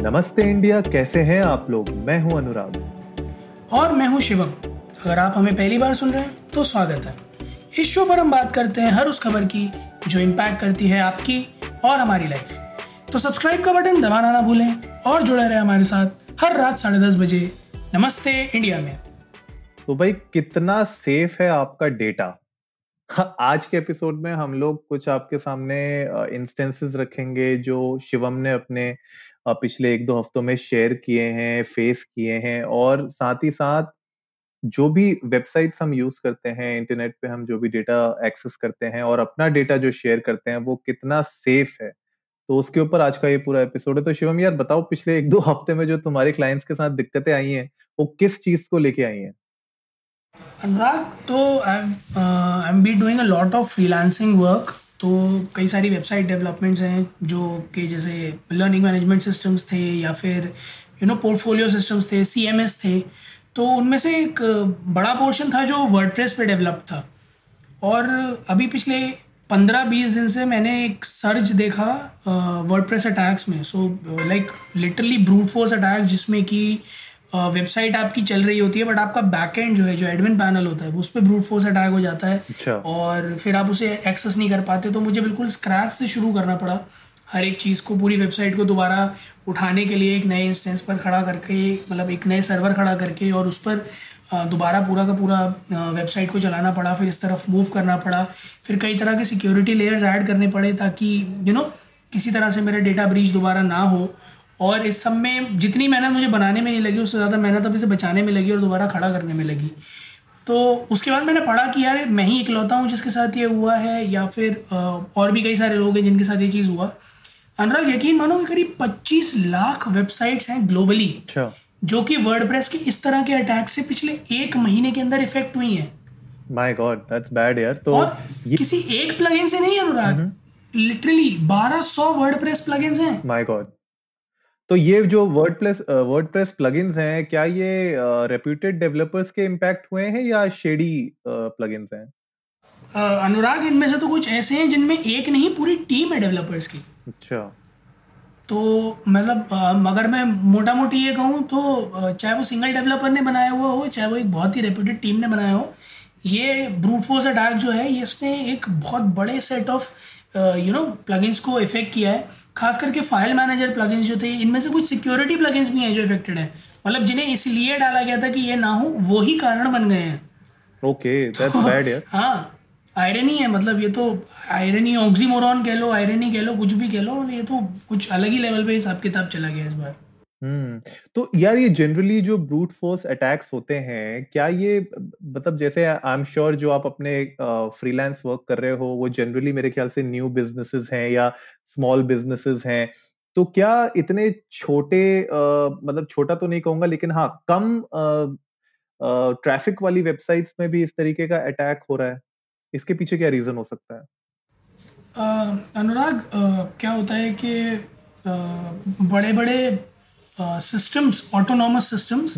नमस्ते इंडिया कैसे हैं आप लोग? मैं हूँ अनुराग। और मैं हूँ शिवम। अगर आप हमें पहली बार सुन रहे हैं तो स्वागत है। इस शो पर हम बात करते हैं हर उस खबर की जो इम्पैक्ट करती है आपकी और हमारी लाइफ तो सब्सक्राइब का बटन दबाना ना भूलें और जुड़े रहे हमारे साथ हर रात साढ़े दस बजे नमस्ते इंडिया में। तो भाई कितना सेफ़ है आपका डेटा हाँ, आज के एपिसोड में हम लोग कुछ आपके सामने इंस्टेंसेस रखेंगे जो शिवम ने अपने पिछले एक दो हफ्तों में शेयर किए हैं फेस किए हैं और साथ ही साथ जो भी वेबसाइट्स हम यूज़ करते हैं इंटरनेट पे हम जो भी डेटा एक्सेस करते हैं और अपना डेटा जो शेयर करते हैं, वो कितना सेफ़ है। तो उसके ऊपर आज का ये पूरा एपिसोड है। तो शिवम यार, बताओ पिछले एक दो हफ़्ते में जो तुम्हारे क्लाइंट्स के साथ दिक्कतें आई हैं, वो किस चीज़ को लेके आई हैं? अनुराग तो I am be doing a lot of freelancing work तो कई सारी वेबसाइट डेवलपमेंट्स हैं जो कि जैसे लर्निंग मैनेजमेंट सिस्टम्स थे या फिर यू नो पोर्टफोलियो सिस्टम्स थे सीएमएस थे तो उनमें से एक बड़ा पोर्शन था जो वर्डप्रेस पे डेवलप था। और अभी पिछले पंद्रह बीस दिन से मैंने एक सर्च देखा वर्डप्रेस अटैक्स में। So like literally brute force attacks जिसमें कि वेबसाइट आपकी चल रही होती है बट आपका बैकएंड जो है जो एडमिन पैनल होता है उस पर ब्रूट फोर्स अटैक हो जाता है। अच्छा। और फिर आप उसे एक्सेस नहीं कर पाते तो मुझे बिल्कुल स्क्रैच से शुरू करना पड़ा। हर एक चीज़ को पूरी वेबसाइट को दोबारा उठाने के लिए एक नए इंस्टेंस पर खड़ा करके मतलब एक नए सर्वर खड़ा करके और उस पर दोबारा पूरा का पूरा वेबसाइट को चलाना पड़ा फिर इस तरफ़ मूव करना पड़ा। फिर कई तरह के सिक्योरिटी लेयर्स ऐड करने पड़े ताकि यू नो किसी तरह से मेरा डेटा ब्रीच दोबारा ना हो। और इस सब में जितनी मेहनत मुझे बनाने में नहीं लगी उससे ज़्यादा मेहनत अब इसे बचाने में लगी और दोबारा खड़ा करने में लगी। तो उसके बाद मैंने पढ़ा कि यार मैं ही इकलौता हूँ जिसके साथ ये हुआ है या फिर और भी कई सारे लोग हैं जिनके साथ ये चीज़ हुआ। अनुराग यकीन मानो कि करीब 25 लाख वेबसाइट्स हैं ग्लोबली अच्छा। जो कि वर्डप्रेस के इस तरह के अटैक से पिछले एक महीने के अंदर इफ़ेक्ट हुई हैं। माय गॉड दैट्स बैड यार। तो और ये... किसी एक प्लगइन से नहीं अनुराग। लिटरली 1200 वर्डप्रेस प्लगइन्स हैं। माय गॉड तो ये जो वर्डप्रेस वर्डप्रेस प्लगइन्स हैं क्या ये रेप्यूटेड डेवलपर्स के इम्पैक्ट हुए हैं या शेडी प्लगइन्स हैं? अनुराग इनमें से तो कुछ ऐसे हैं जिनमें एक नहीं पूरी टीम है डेवलपर्स की। अच्छा। तो मतलब अगर मैं मोटा मोटी ये कहूँ तो चाहे वो सिंगल डेवलपर ने बनाया हुआ हो चाहे वो एक बहुत ही रेप्यूटेड टीम ने बनाया हो ये ब्रूट फोर्स अटैक जो है ये इसने एक बहुत बड़े set of you know plugins को इफ़ेक्ट किया है। खास करके फ़ाइल मैनेजर प्लगइन्स जो थे इनमें से कुछ सिक्योरिटी प्लगइन्स भी हैं जो इफेक्टेड है। मतलब जिन्हें इसलिए डाला गया था कि ये ना हो वो ही कारण बन गए हैं। ओके दैट्स बैड यार हाँ आयरनी है मतलब ये तो आयरनी ऑक्सीमोरॉन कह लो आयरनी कह लो कुछ भी कह लो ये तो कुछ अलग ही लेवल पे हिसाब किताब चला गया इस बार। हम्म तो यार ये जनरली जो ब्रूट फोर्स अटैक्स होते हैं, क्या ये मतलब जैसे आई एम श्योर जो आप अपने फ्रीलांस वर्क कर रहे हो, वो जनरली मेरे ख्याल से न्यू बिजनेसेस हैं या स्मॉल बिजनेसेस हैं तो क्या इतने छोटे मतलब छोटा तो नहीं कहूँगा, लेकिन हाँ कम ट्रैफ़िक वाली वेबसाइट्स में भी इस तरीके का अटैक हो रहा है? इसके पीछे क्या रीजन हो सकता है? अनुराग क्या होता है कि बड़े बड़े सिस्टम्स ऑटोनॉमस सिस्टम्स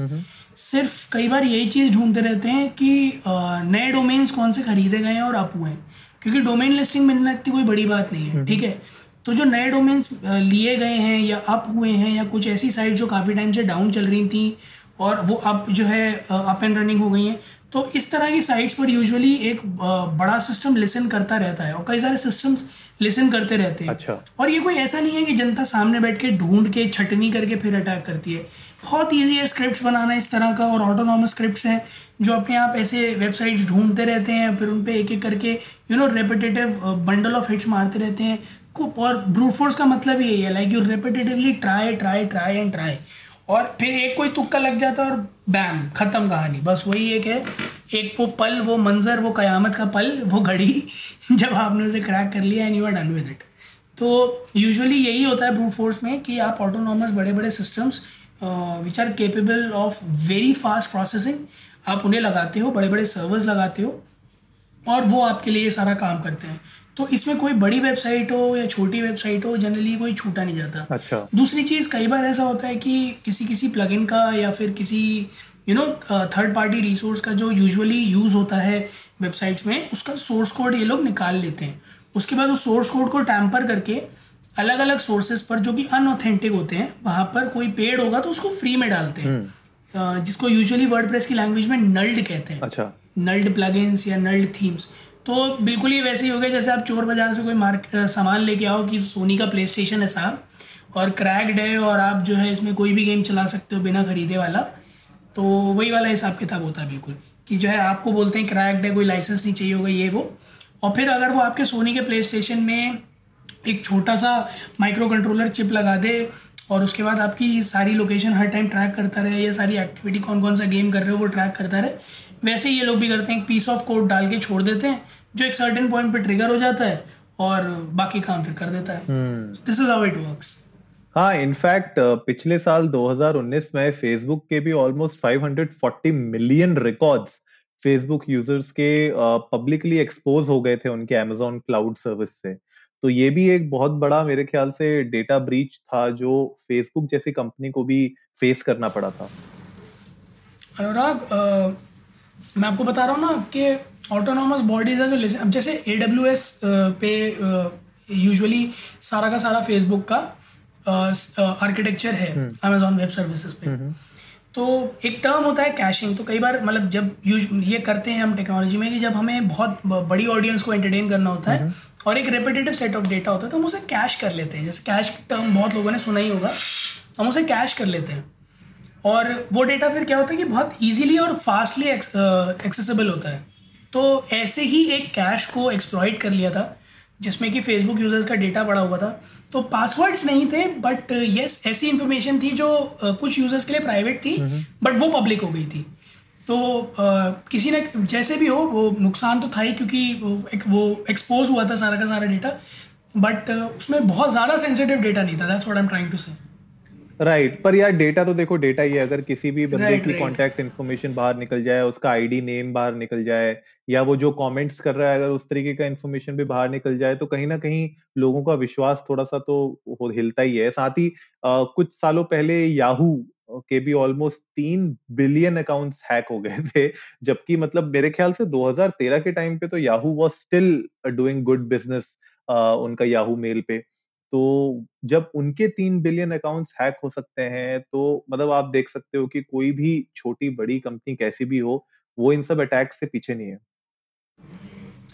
सिर्फ़ कई बार यही चीज़ ढूंढते रहते हैं कि नए डोमेन्स कौन से खरीदे गए हैं और अप हुए हैं। क्योंकि डोमेन लिस्टिंग मिलना इतनी कोई बड़ी बात नहीं है, ठीक है? तो जो नए डोमेन्स लिए गए हैं या अप हुए हैं या कुछ ऐसी साइट जो काफ़ी टाइम से डाउन चल रही थी और वो अप जो है अप एंड रनिंग हो गई हैं तो इस तरह की साइट्स पर यूजुअली एक बड़ा सिस्टम लिसन करता रहता है और कई सारे सिस्टम्स लिसन करते रहते हैं। अच्छा। और ये कोई ऐसा नहीं है कि जनता सामने बैठ के ढूंढ के छटनी करके फिर अटैक करती है। बहुत ईजी है स्क्रिप्ट बनाना इस तरह का और ऑटोनॉमस स्क्रिप्ट हैं जो अपने आप ऐसे वेबसाइट्स ढूंढते रहते हैं फिर उन पर एक एक करके you know repetitive bundle of hits मारते रहते हैं। और ब्रूट फोर्स का मतलब यही है like you repetitively try try try and try और फिर एक कोई तुक्का लग जाता है और बैम ख़त्म कहानी। बस वही एक है एक वो पल, वो मंज़र, वो क़यामत का पल, वो घड़ी जब आपने उसे क्रैक कर लिया and you are done with it तो यूजुअली यही होता है ब्रूट फोर्स में कि आप ऑटोनॉमस बड़े बड़े systems which are capable of very fast processing आप उन्हें लगाते हो बड़े बड़े सर्वर्स लगाते हो, और वो आपके लिए ये सारा काम करते हैं। तो इसमें कोई बड़ी वेबसाइट हो या छोटी वेबसाइट हो जनरली कोई छूटा नहीं जाता। अच्छा। दूसरी चीज़ कई बार ऐसा होता है कि किसी किसी प्लगइन का या फिर किसी you know third party resource का जो यूजुअली यूज़ होता है वेबसाइट्स में उसका सोर्स कोड ये लोग निकाल लेते हैं। उसके बाद उस सोर्स कोड को टैम्पर करके अलग अलग सोर्सेज पर जो कि अनऑथेंटिक होते हैं वहाँ पर कोई पेड होगा तो उसको फ्री में डालते हैं। हम्म। जिसको यूजुअली वर्ड की लैंग्वेज में नल्ड कहते हैं। अच्छा। नल्ड प्लगइन्स या नल्ड थीम्स तो बिल्कुल ही वैसे ही हो गया, जैसे आप चोर बाज़ार से कोई मार्क सामान लेके आओ कि सोनी का प्ले स्टेशन है साहब, और क्रैक्ड है और आप जो है इसमें कोई भी गेम चला सकते हो बिना खरीदे वाला तो वही वाला हिसाब किताब होता है बिल्कुल, कि जो है आपको बोलते हैं क्रैक्ड है, कोई लाइसेंस नहीं चाहिए होगा, ये वो, और फिर अगर वो आपके सोनी के प्ले स्टेशन में एक छोटा सा माइक्रो कंट्रोलर चिप लगा दे, और उसके बाद आपकी सारी लोकेशन हर टाइम ट्रैक करता रहे, या सारी एक्टिविटी कौन कौन सा गेम कर रहे हो वो ट्रैक करता रहे वैसे ये लोग भी करते हैं पीस ऑफ़ कोड डाल के छोड़ देते हैं जो एक सर्टेन पॉइंट पे ट्रिगर हो जाता है और बाकी काम फिर कर देता है। This is how it works हाँ इनफैक्ट पिछले साल 2019 में फेसबुक के भी almost 540 million records Facebook users के पब्लिकली uh, एक्सपोज हो गए थे उनके अमेजोन क्लाउड सर्विस से। तो ये भी एक बहुत बड़ा मेरे ख्याल से डेटा ब्रीच था जो फेसबुक जैसी कंपनी को भी फेस करना पड़ा था। अनुराग मैं आपको बता रहा हूँ ना कि ऑटोनॉमस बॉडीज है जो अब जैसे ए डब्ल्यू एस पे यूजुअली सारा का सारा फेसबुक का आर्किटेक्चर है अमेजोन वेब सर्विसेज़ पे। हम्म, हम्म। तो एक टर्म होता है कैशिंग तो कई बार मतलब जब यूज़ ये करते हैं हम टेक्नोलॉजी में कि जब हमें बहुत बड़ी ऑडियंस को एंटरटेन करना होता है और एक रेपिटेटिव सेट ऑफ़ डेटा होता है तो हम उसे कैश कर लेते हैं। जैसे कैश टर्म बहुत लोगों ने सुना ही होगा। हम उसे कैश कर लेते हैं। और वो डेटा फिर क्या होता है कि बहुत ईजिली और फास्टली एक्सेसिबल होता है। तो ऐसे ही एक कैश को एक्सप्लॉइट कर लिया था जिसमें कि फेसबुक यूज़र्स का डेटा पड़ा हुआ था। तो पासवर्ड्स नहीं थे बट यस ऐसी इंफॉर्मेशन थी जो uh, कुछ यूज़र्स के लिए प्राइवेट थी बट वो पब्लिक हो गई थी। तो uh, किसी ने जैसे भी हो वो नुकसान तो था ही क्योंकि वो एक वो एक्सपोज हुआ था सारा का सारा डेटा बट uh, उसमें बहुत ज़्यादा सेंसिटिव डेटा नहीं था that's what I am trying to say right right. पर यार डेटा तो देखो डेटा ही है अगर किसी भी बंदे right, की कांटेक्ट right. इन्फॉर्मेशन बाहर निकल जाए उसका आईडी नेम बाहर निकल जाए या वो जो कमेंट्स कर रहा है अगर उस तरीके का इन्फॉर्मेशन भी बाहर निकल जाए तो कहीं ना कहीं लोगों का विश्वास थोड़ा सा तो हिलता ही है साथ ही आ, कुछ सालों पहले याहू के भी ऑलमोस्ट तीन बिलियन अकाउंट्स हैक हो गए थे जबकि मतलब मेरे ख्याल से 2013 के टाइम पे तो Yahoo was still doing good business उनका याहू मेल पे तो जब उनके तीन बिलियन अकाउंट्स हैक हो सकते हैं तो मतलब आप देख सकते हो कि कोई भी छोटी बड़ी कंपनी कैसी भी हो, वो इन सब अटैक से पीछे नहीं है।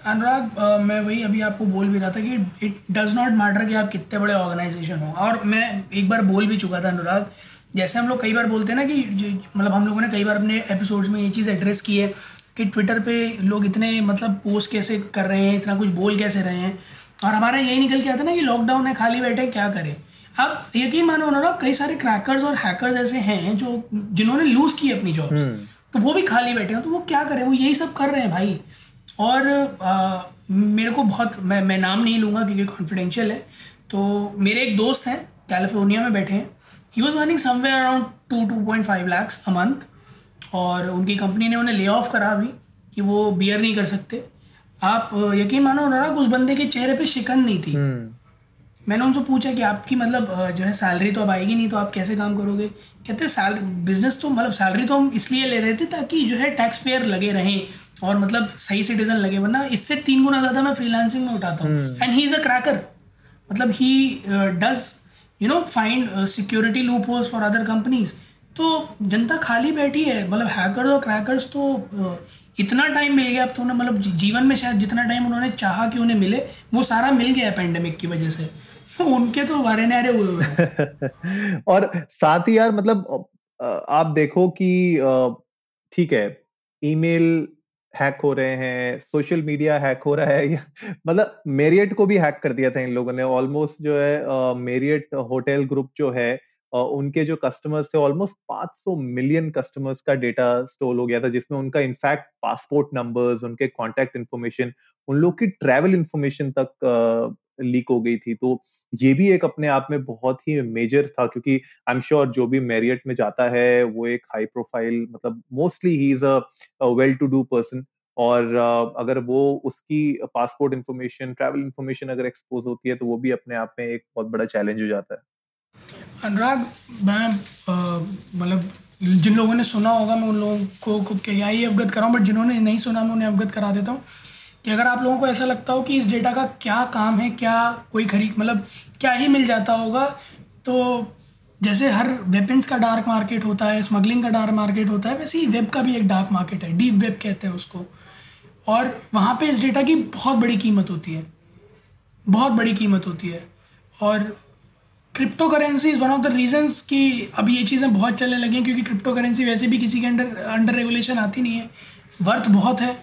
अनुराग मैं वही अभी आपको बोल भी रहा था कि इट डज नॉट मैटर कि आप कितने बड़े ऑर्गेनाइजेशन हो। और मैं एक बार बोल भी चुका था अनुराग, जैसे हम लोग कई बार बोलते हैं ना कि मतलब हम लोगों ने कई बार अपने एपिसोड्स में ये चीज़ एड्रेस की है कि ट्विटर पे लोग इतने मतलब पोस्ट कैसे कर रहे हैं, इतना कुछ बोल कैसे रहे हैं। और हमारा यही निकल के आता ना कि लॉकडाउन है खाली बैठे क्या करें? अब यकीन मानो उन्होंने कई सारे क्रैकर्स और हैकर्स ऐसे हैं जो जिन्होंने लूज की अपनी जॉब हम्म। तो वो भी खाली बैठे हैं तो वो क्या करें? वो यही सब कर रहे हैं भाई। और आ, मेरे को बहुत मैं मैं नाम नहीं लूँगा क्योंकि कॉन्फिडेंशियल है। तो मेरे एक दोस्त हैं कैलिफ़ोर्निया में बैठे हैं। He was earning somewhere around two two point five lakhs a month और उनकी कंपनी ने उन्हें ले ऑफ़ करा अभी कि वो बियर नहीं कर सकते। आप यकीन मानो अनुराग उस बंदे के चेहरे पे शिकन नहीं थी। हम्म। मैंने उनसे पूछा कि आपकी मतलब जो है सैलरी तो अब आएगी नहीं तो आप कैसे काम करोगे? कहते सैलरी बिज़नेस तो मतलब सैलरी तो हम इसलिए ले रहे थे ताकि जो है टैक्स पेयर लगे रहें और मतलब सही सिटीजन लगे। वरना इससे तीन गुना ज़्यादा मैं फ्रीलांसिंग में उठाता हूँ। And he is a cracker मतलब he does you know find security loopholes for other companies तो जनता खाली बैठी है मतलब हैकर्स और क्रैकर्स तो इतना टाइम मिल गया अब तो उन्हें मतलब जीवन में शायद जितना टाइम उन्होंने चाहा कि उन्हें मिले, वो सारा मिल गया है पेंडेमिक की वजह से। तो उनके तो वारे नारे हुए हुए और साथ ही यार मतलब आप देखो कि ठीक है ईमेल हैक हो रहे हैं सोशल मीडिया हैक हो रहा है मतलब मेरियट को भी हैक कर दिया था इन लोगों ने। ऑलमोस्ट जो है मेरियट होटल ग्रुप जो है उनके जो कस्टमर्स थे ऑलमोस्ट 500 मिलियन कस्टमर्स का डेटा स्टोर हो गया था, जिसमें उनका इनफैक्ट पासपोर्ट नंबर्स उनके कॉन्टेक्ट इन्फॉर्मेशन उन लोग की ट्रैवल इन्फॉर्मेशन तक लीक हो गई थी। तो ये भी एक अपने आप में बहुत ही मेजर था, क्योंकि आई एम श्योर जो भी मेरियट में जाता है, वो एक हाई प्रोफ़ाइल मतलब mostly he is a well to do person और अगर वो उसकी पासपोर्ट इन्फॉर्मेशन ट्रैवल इन्फॉर्मेशन अगर एक्सपोज होती है तो वो भी अपने आप में एक बहुत बड़ा चैलेंज हो जाता है। अनुराग, मैं मतलब जिन लोगों ने सुना होगा, मैं उन लोगों को क्या ही अवगत कराऊँ बट जिन्होंने नहीं सुना, मैं उन्हें अवगत करा देता हूँ कि अगर आप लोगों को ऐसा लगता हो कि इस डेटा का क्या काम है, क्या कोई खरीद मतलब क्या ही मिल जाता होगा तो जैसे हर वेपन्स का डार्क मार्केट होता है स्मगलिंग का डार्क मार्केट होता है, वैसे ही वेब का भी एक डार्क मार्केट है डीप वेब कहते हैं उसको। और वहाँ पे इस डेटा की बहुत बड़ी कीमत होती है, बहुत बड़ी कीमत होती है। और crypto currency is one of the reasons कि अब ये चीज़ें बहुत चलने लगी हैं क्योंकि क्रिप्टो करेंसी वैसे भी किसी के अंडर अंडर रेगुलेशन आती नहीं है। वर्थ बहुत है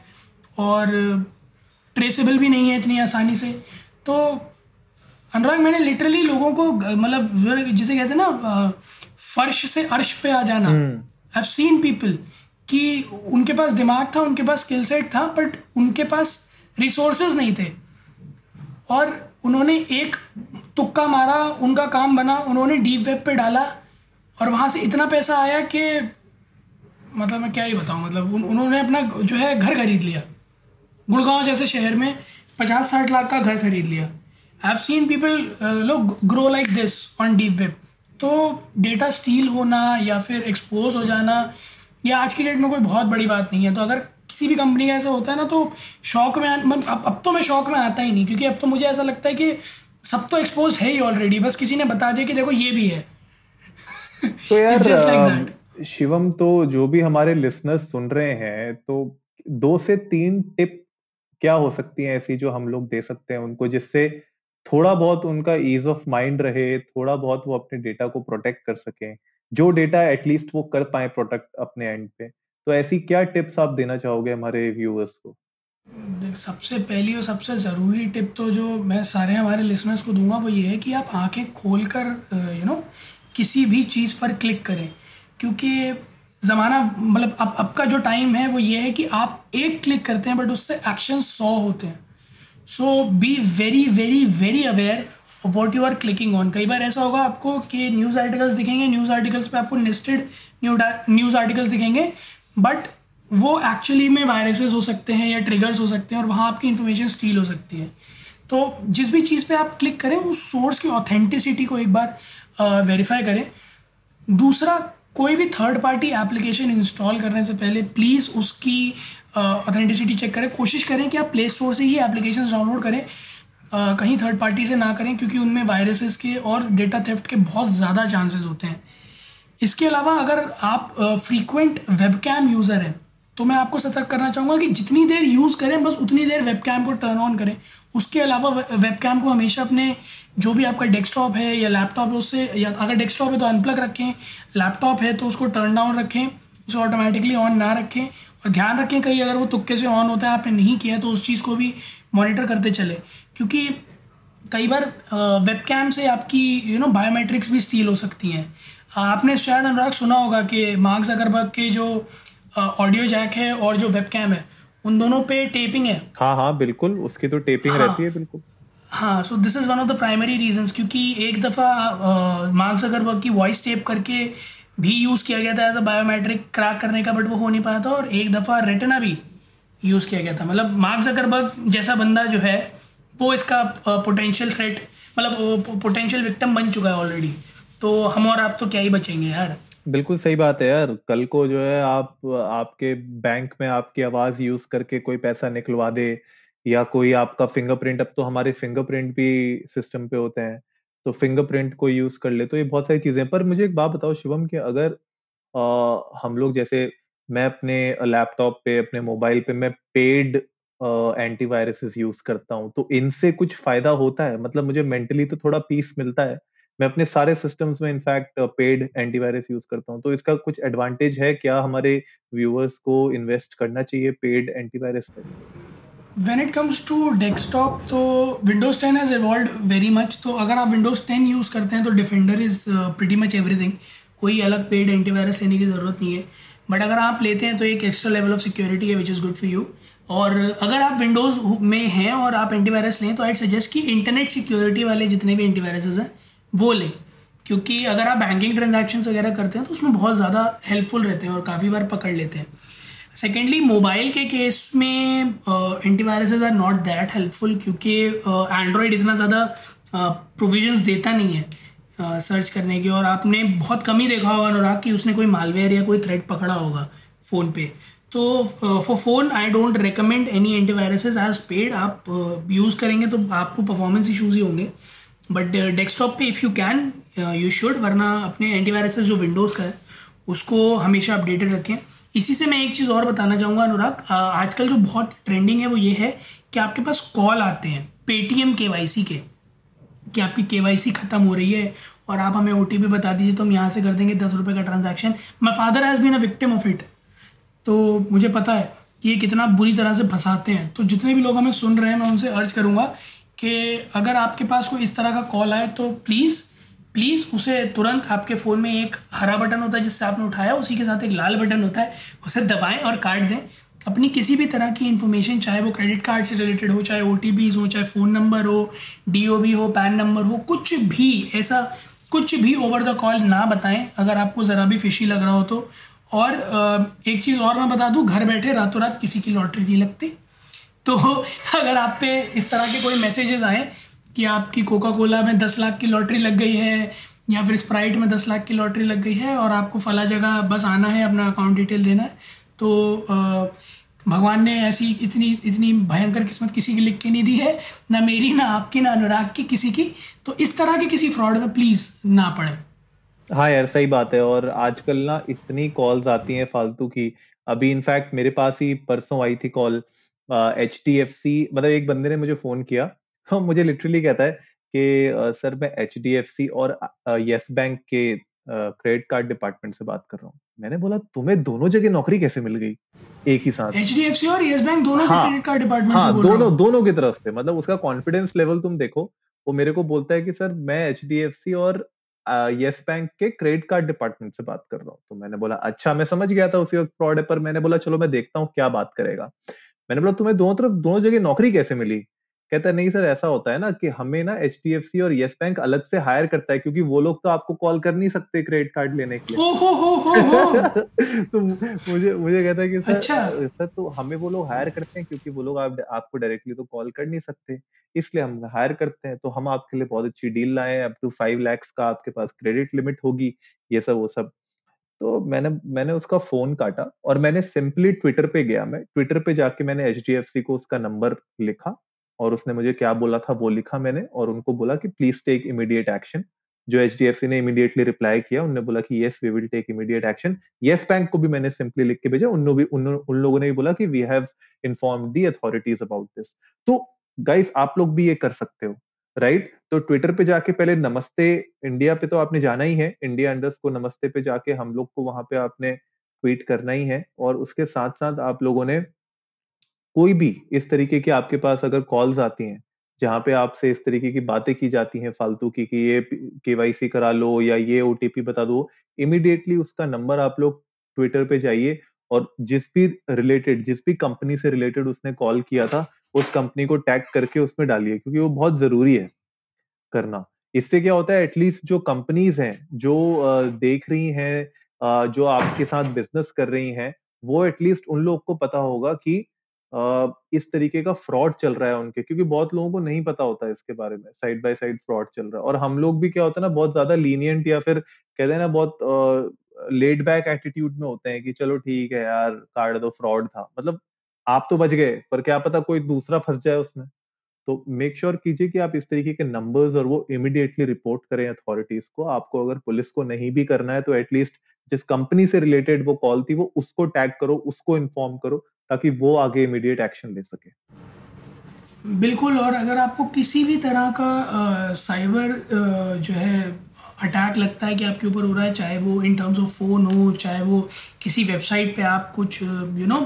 और ट्रेसेबल भी नहीं है इतनी आसानी से। तो अनुराग मैंने लिटरली लोगों को मतलब जिसे कहते हैं ना फर्श से अर्श पे आ जाना। आई सीन पीपल कि उनके पास दिमाग था उनके पास स्किल सेट था बट उनके पास रिसोर्सेज नहीं थे। और उन्होंने एक तुक्का मारा उनका काम बना उन्होंने डीप वेब पे डाला और वहाँ से इतना पैसा आया कि मतलब मैं क्या ही बताऊँ मतलब उन, उन्होंने अपना जो है घर खरीद लिया। गुड़गांव जैसे शहर में पचास साठ लाख का घर खरीद लिया। आई हैव सीन पीपल लोग grow like this on deep web तो डेटा स्टील होना या फिर एक्सपोज हो जाना या आज की डेट में कोई बहुत बड़ी बात नहीं है तो अगर किसी भी कंपनी का ऐसा होता है ना तो शौक में अब अब तो मैं शौक में आता ही नहीं क्योंकि अब तो मुझे ऐसा लगता है कि सब तो एक्सपोज है ही ऑलरेडी बस किसी ने बता दिया कि देखो ये भी है। तो यार like शिवम तो जो भी हमारे लिसनर्स सुन रहे हैं तो दो से तीन टिप क्या हो सकती हैं ऐसी जो हम लोग दे सकते हैं उनको जिससे थोड़ा बहुत उनका ईज ऑफ़ माइंड रहे थोड़ा बहुत वो अपने डेटा को प्रोटेक्ट कर सकें जो डेटा एटलीस्ट वो कर पाए प्रोटेक्ट अपने एंड पे। तो ऐसी क्या टिप्स आप देना चाहोगे हमारे व्यूअर्स को? सबसे पहली और सबसे ज़रूरी टिप तो जो मैं सारे हमारे लिसनर्स को दूँगा वो ये है कि आप आँखें खोल कर यू नो किसी भी चीज़ पर क्लिक करें। क्योंकि ज़माना मतलब अब अब का जो टाइम है वो ये है कि आप एक क्लिक करते हैं बट उससे एक्शन सौ होते हैं। So be very very very aware what you are clicking on कई बार ऐसा होगा आपको कि न्यूज़ आर्टिकल्स दिखेंगे न्यूज़ आर्टिकल्स पे आपको लिस्टेड न्यूज़ आर्टिकल्स दिखेंगे बट वो एक्चुअली में वायरसेस हो सकते हैं या ट्रिगर्स हो सकते हैं और वहाँ आपकी इन्फॉर्मेशन स्टील हो सकती है। तो जिस भी चीज़ पे आप क्लिक करें उस सोर्स की ऑथेंटिसिटी को एक बार वेरीफाई करें। दूसरा कोई भी थर्ड पार्टी एप्लीकेशन इंस्टॉल करने से पहले प्लीज़ उसकी ऑथेंटिसिटी चेक करें। कोशिश करें कि आप प्ले स्टोर से ही एप्लीकेशन डाउनलोड करें। uh, कहीं थर्ड पार्टी से ना करें क्योंकि उनमें वायरसेस के और डेटा थेफ्ट के बहुत ज़्यादा चांसेस होते हैं। इसके अलावा अगर आप फ्रीक्वेंट वेबकैम यूज़र हैं तो मैं आपको सतर्क करना चाहूँगा कि जितनी देर यूज़ करें, बस उतनी देर वेबकैम को टर्न ऑन करें। उसके अलावा वेबकैम को हमेशा अपने जो भी आपका डेस्कटॉप है या लैपटॉप है, उससे, या अगर डेस्कटॉप है तो अनप्लग रखें लैपटॉप है तो उसको टर्न डाउन रखें, उसे ऑटोमेटिकली ऑन ना रखें। और ध्यान रखें कहीं अगर वो तुक्के से ऑन होता है, आपने नहीं किया तो उस चीज़ को भी मॉनिटर करते चले। क्योंकि कई बार वेबकैम से आपकी यू नो बायोमेट्रिक्स भी स्टील हो सकती हैं। आपने शायद अनुराग सुना होगा कि मार्क्स अगरबर्ग के जो ऑडियो जैक है और जो वेबकैम है उन दोनों पे टेपिंग है। हाँ हाँ बिल्कुल उसकी तो टेपिंग हाँ, रहती है बिल्कुल। हाँ so this is one of the primary reasons क्योंकि एक दफ़ा मार्क्स अगरबर्ग की वॉइस टेप करके भी यूज़ किया गया था एज अ बायोमेट्रिक क्रैक करने का बट वो हो नहीं पाया था और एक दफ़ा रेटना भी यूज़ किया गया था। मतलब मार्क्स अकरबर्ग जैसा बंदा जो है वो इसका पोटेंशियल थ्रेट मतलब पोटेंशियल विक्टम बन चुका है ऑलरेडी तो हम और आप तो क्या ही बचेंगे यार? बिल्कुल सही बात है यार। कल को जो है आप आपके बैंक में आपकी आवाज़ यूज़ करके कोई पैसा निकलवा दे या कोई आपका फिंगरप्रिंट अब तो हमारे फिंगरप्रिंट भी सिस्टम पे होते हैं तो फिंगरप्रिंट को यूज़ कर ले तो ये बहुत सारी चीज़ें पर मुझे एक बात बताओ शिवम कि अगर आ, हम लोग जैसे मैं अपने लैपटॉप पे अपने मोबाइल पे मैं पेड एंटीवायरसेस यूज़ करता हूँ तो इनसे कुछ फ़ायदा होता है? मतलब मुझे मेंटली तो थोड़ा पीस मिलता है मैं अपने सारे सिस्टम्स में इनफैक्ट पेड एंटीवायरस यूज़ करता हूँ। तो इसका कुछ एडवांटेज है, क्या हमारे व्यूअर्स को इन्वेस्ट करना चाहिए पेड एंटीवायरस पे? When it comes to desktop तो Windows ten has evolve very much तो अगर आप विंडोज़ टेन यूज़ करते हैं तो defender is pretty much everything कोई अलग पेड एंटीवायरस लेने की ज़रूरत नहीं है। बट अगर आप लेते हैं तो एक एक्स्ट्रा लेवल ऑफ़ सिक्योरिटी है which is good for you और अगर आप विंडोज़ में हैं और आप एंटीवायरस लें तो आई सजेस्ट कि इंटरनेट सिक्योरिटी वाले जितने भी एंटीवायरसेस हैं वो लें। क्योंकि अगर आप बैंकिंग ट्रांजेक्शन वगैरह करते हैं तो उसमें बहुत ज़्यादा हेल्पफुल रहते हैं और काफ़ी बार पकड़ लेते हैं। सेकेंडली मोबाइल के केस में antiviruses are not that helpful क्योंकि एंड्रॉयड इतना ज़्यादा प्रोविजंस uh, देता नहीं है सर्च करने की। और आपने बहुत कम ही देखा होगा अनुराग कि उसने कोई मालवेयर या कोई थ्रेड पकड़ा होगा फ़ोन पे। तो for phone I don't recommend any antivirus as paid आप यूज़ करेंगे तो आपको परफॉर्मेंस इशूज़ ही होंगे। बट डेस्कटॉप पे if you can you should वरना अपने एंटीवायरस जो विंडोज़ का है, उसको हमेशा अपडेटेड रखें। इसी से मैं एक चीज़ और बताना चाहूँगा अनुराग। आजकल जो बहुत ट्रेंडिंग है वो ये है कि आपके पास कॉल आते हैं पेटीएम के वाई के, कि आपकी के वाई सी ख़त्म हो रही है और आप हमें ओटीपी बता दीजिए तो हम यहाँ से कर देंगे दस रुपये का transaction my father has been a victim of it तो मुझे पता है कि ये कितना बुरी तरह से फंसाते हैं। तो जितने भी लोग हमें सुन रहे हैं, मैं उनसे अर्ज़ करूँगा कि अगर आपके पास कोई इस तरह का कॉल आए तो प्लीज़ प्लीज़ उसे तुरंत आपके फ़ोन में एक हरा बटन होता है, जिससे आपने उठाया, उसी के साथ एक लाल बटन होता है, उसे दबाएँ और काट दें। अपनी किसी भी तरह की इन्फॉर्मेशन चाहे वो क्रेडिट कार्ड से रिलेटेड हो, चाहे ओटीपी हो, चाहे फ़ोन नंबर हो डी हो पैन नंबर हो, कुछ भी, ऐसा कुछ भी ओवर द कॉल ना बताएँ। अगर आपको ज़रा भी फिशी लग रहा हो तो। और एक चीज़ और मैं बता दूँ, घर बैठे रातों रात किसी की लॉटरी नहीं लगती। तो अगर आप पे इस तरह के कोई मैसेजेस आए कि आपकी कोका कोला में दस लाख की लॉटरी लग गई है, या फिर स्प्राइट में दस लाख की लॉटरी लग गई है और आपको फला जगह बस आना है, अपना अकाउंट डिटेल देना है तो भगवान ने ऐसी इतनी इतनी भयंकर किस्मत किसी की लिख के नहीं दी है, ना मेरी, ना आपकी, ना अनुराग की, किसी की। तो इस तरह के किसी फ्रॉड में प्लीज़ ना पड़े। हाँ यार, सही बात है और आजकल ना इतनी कॉल्स आती हैं फालतू की। अभी इनफैक्ट मेरे पास ही परसों आई थी call H D F C मतलब एक बंदे ने मुझे फ़ोन किया। हाँ मुझे लिटरली कहता है कि सर मैं एच डी एफ़ सी और यस बैंक के क्रेडिट कार्ड डिपार्टमेंट से बात कर रहा हूँ। मैंने बोला तुम्हें दोनों जगह नौकरी कैसे मिल गई? एक ही साथ। एच डी एफ़ सी और यस बैंक दोनों हाँ, क्रेडिट कार्ड डिपार्टमेंट हाँ, से बोल दोनों दोनों की तरफ़ से। मतलब उसका कॉन्फिडेंस लेवल तुम देखो वो मेरे को बोलता है कि सर मैं एच डी एफ़ सी और यस बैंक के क्रेडिट कार्ड डिपार्टमेंट से बात कर रहा हूँ। तो मैंने बोला अच्छा मैं समझ गया था उसी वक्त फ्रॉड है पर मैंने बोला चलो मैं देखता हूँ क्या बात करेगा। मैंने बोला तुम्हें दोनों तरफ़ दोनों जगह नौकरी कैसे मिली? कहता है नहीं सर ऐसा होता है ना कि हमें ना एच डी एफ़ सी और येस बैंक अलग से हायर करता है क्योंकि वो लोग तो आपको कॉल कर नहीं सकते क्रेडिट कार्ड लेने के लिए. हो, हो, हो, हो, तो मुझे मुझे कहता है कि सर अच्छा। सर तो हमें वो लोग हायर करते हैं क्योंकि वो लोग आप, आपको डायरेक्टली तो कॉल कर नहीं सकते। इसलिए हम हायर करते हैं तो हम आपके लिए बहुत अच्छी डील लाए अप टू फाइव लैक्स का आपके पास क्रेडिट लिमिट होगी ये सब वो सब। तो मैंने मैंने उसका फ़ोन काटा और मैंने सिंपली ट्विटर पे गया मैं। ट्विटर पे जाके मैंने एचडीएफसी को उसका नंबर लिखा और उसने मुझे क्या बोला था वो लिखा मैंने और उनको बोला कि प्लीज़ टेक इमीडिएट एक्शन जो एचडीएफसी ने इमीडिएटली रिप्लाई किया उन्होंने बोला कि yes we will take immediate action Yes Bank को भी मैंने सिंपली लिख के भेजा। उन भी उन, उन लोगों ने भी बोला कि we have inform the authorities about this तो गाइस आप लोग भी ये कर सकते हो। राइट? तो ट्विटर पे जाके पहले नमस्ते इंडिया पे तो आपने जाना ही है इंडिया अंडर्स को नमस्ते पे जाके हम लोग को वहाँ पे आपने ट्वीट करना ही है और उसके साथ साथ आप लोगों ने कोई भी इस तरीके की आपके पास अगर कॉल्स आती हैं, जहाँ पे आपसे इस तरीके की बातें की जाती हैं फालतू की कि ये केवाईसी करा लो या ये ओटीपी बता दो इमिडिएटली उसका नंबर आप लोग ट्विटर पे जाइए और जिस भी रिलेटेड जिस भी कंपनी से रिलेटेड उसने कॉल किया था उस कंपनी को टैग करके उसमें डालिए, क्योंकि वो बहुत ज़रूरी है करना। इससे क्या होता है एटलीस्ट जो कंपनीज़ हैं, जो देख रही हैं जो आपके साथ बिज़नेस कर रही हैं, वो एटलीस्ट उन लोग को पता होगा कि इस तरीके का फ्रॉड चल रहा है उनके, क्योंकि बहुत लोगों को नहीं पता होता है इसके बारे में साइड बाय साइड फ्रॉड चल रहा है। और हम लोग भी क्या होता है ना, बहुत ज़्यादा लीनियंट या फिर कहते हैं ना, बहुत लेड बैक एटीट्यूड में होते हैं कि चलो ठीक है यार कार्ड तो फ्रॉड था। मतलब आप तो बच गए पर क्या पता कोई दूसरा फंस जाए उसमें। तो मेक श्योर कीजिए कि आप इस तरीके के नंबर्स और वो इमिडिएटली रिपोर्ट करें अथॉरिटीज को। आपको अगर पुलिस को नहीं भी करना है तो एटलीस्ट जिस कंपनी से रिलेटेड वो कॉल थी वो उसको टैग करो उसको इन्फॉर्म करो ताकि वो आगे इमिडिएट एक्शन ले सके। बिल्कुल और अगर आपको किसी भी तरह का आ, साइबर आ, जो है अटैक लगता है कि आपके ऊपर हो रहा है चाहे वो इन टर्म्स ऑफ़ फ़ोन हो चाहे वो किसी वेबसाइट पे आप कुछ यू नो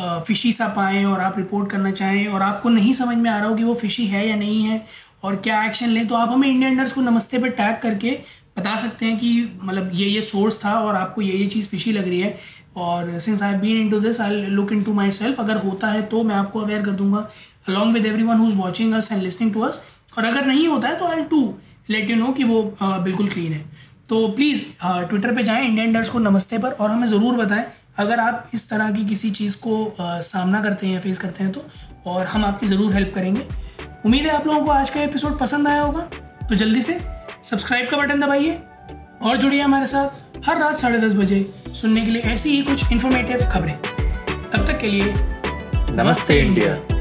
फिशी सा पाएँ और आप रिपोर्ट करना चाहें और आपको नहीं समझ में आ रहा हो कि वो फिशी है या नहीं है और क्या एक्शन लें तो आप हमें इंडियन अंडर्स को नमस्ते पे टैग करके बता सकते हैं कि मतलब ये ये सोर्स था और आपको ये ये चीज़ फिशी लग रही है। और since I been into this I look into myself अगर होता है तो मैं आपको अवेयर कर दूँगा along with everyone who's watching us and listening to us और अगर नहीं होता है तो I to let you know कि वो uh, बिल्कुल क्लीन है। तो प्लीज़ ट्विटर पे जाएँ इंडियन डर्स को नमस्ते पर और हमें ज़रूर बताएँ अगर आप इस तरह की किसी चीज़ को आ, सामना करते हैं फेस करते हैं तो और हम आपकी ज़रूर हेल्प करेंगे। उम्मीद है आप लोगों को आज का एपिसोड पसंद आया होगा। तो जल्दी से सब्सक्राइब का बटन दबाइए और जुड़िए हमारे साथ हर रात साढ़े दस बजे सुनने के लिए ऐसी ही कुछ इन्फॉर्मेटिव खबरें। तब तक के लिए नमस्ते इंडिया।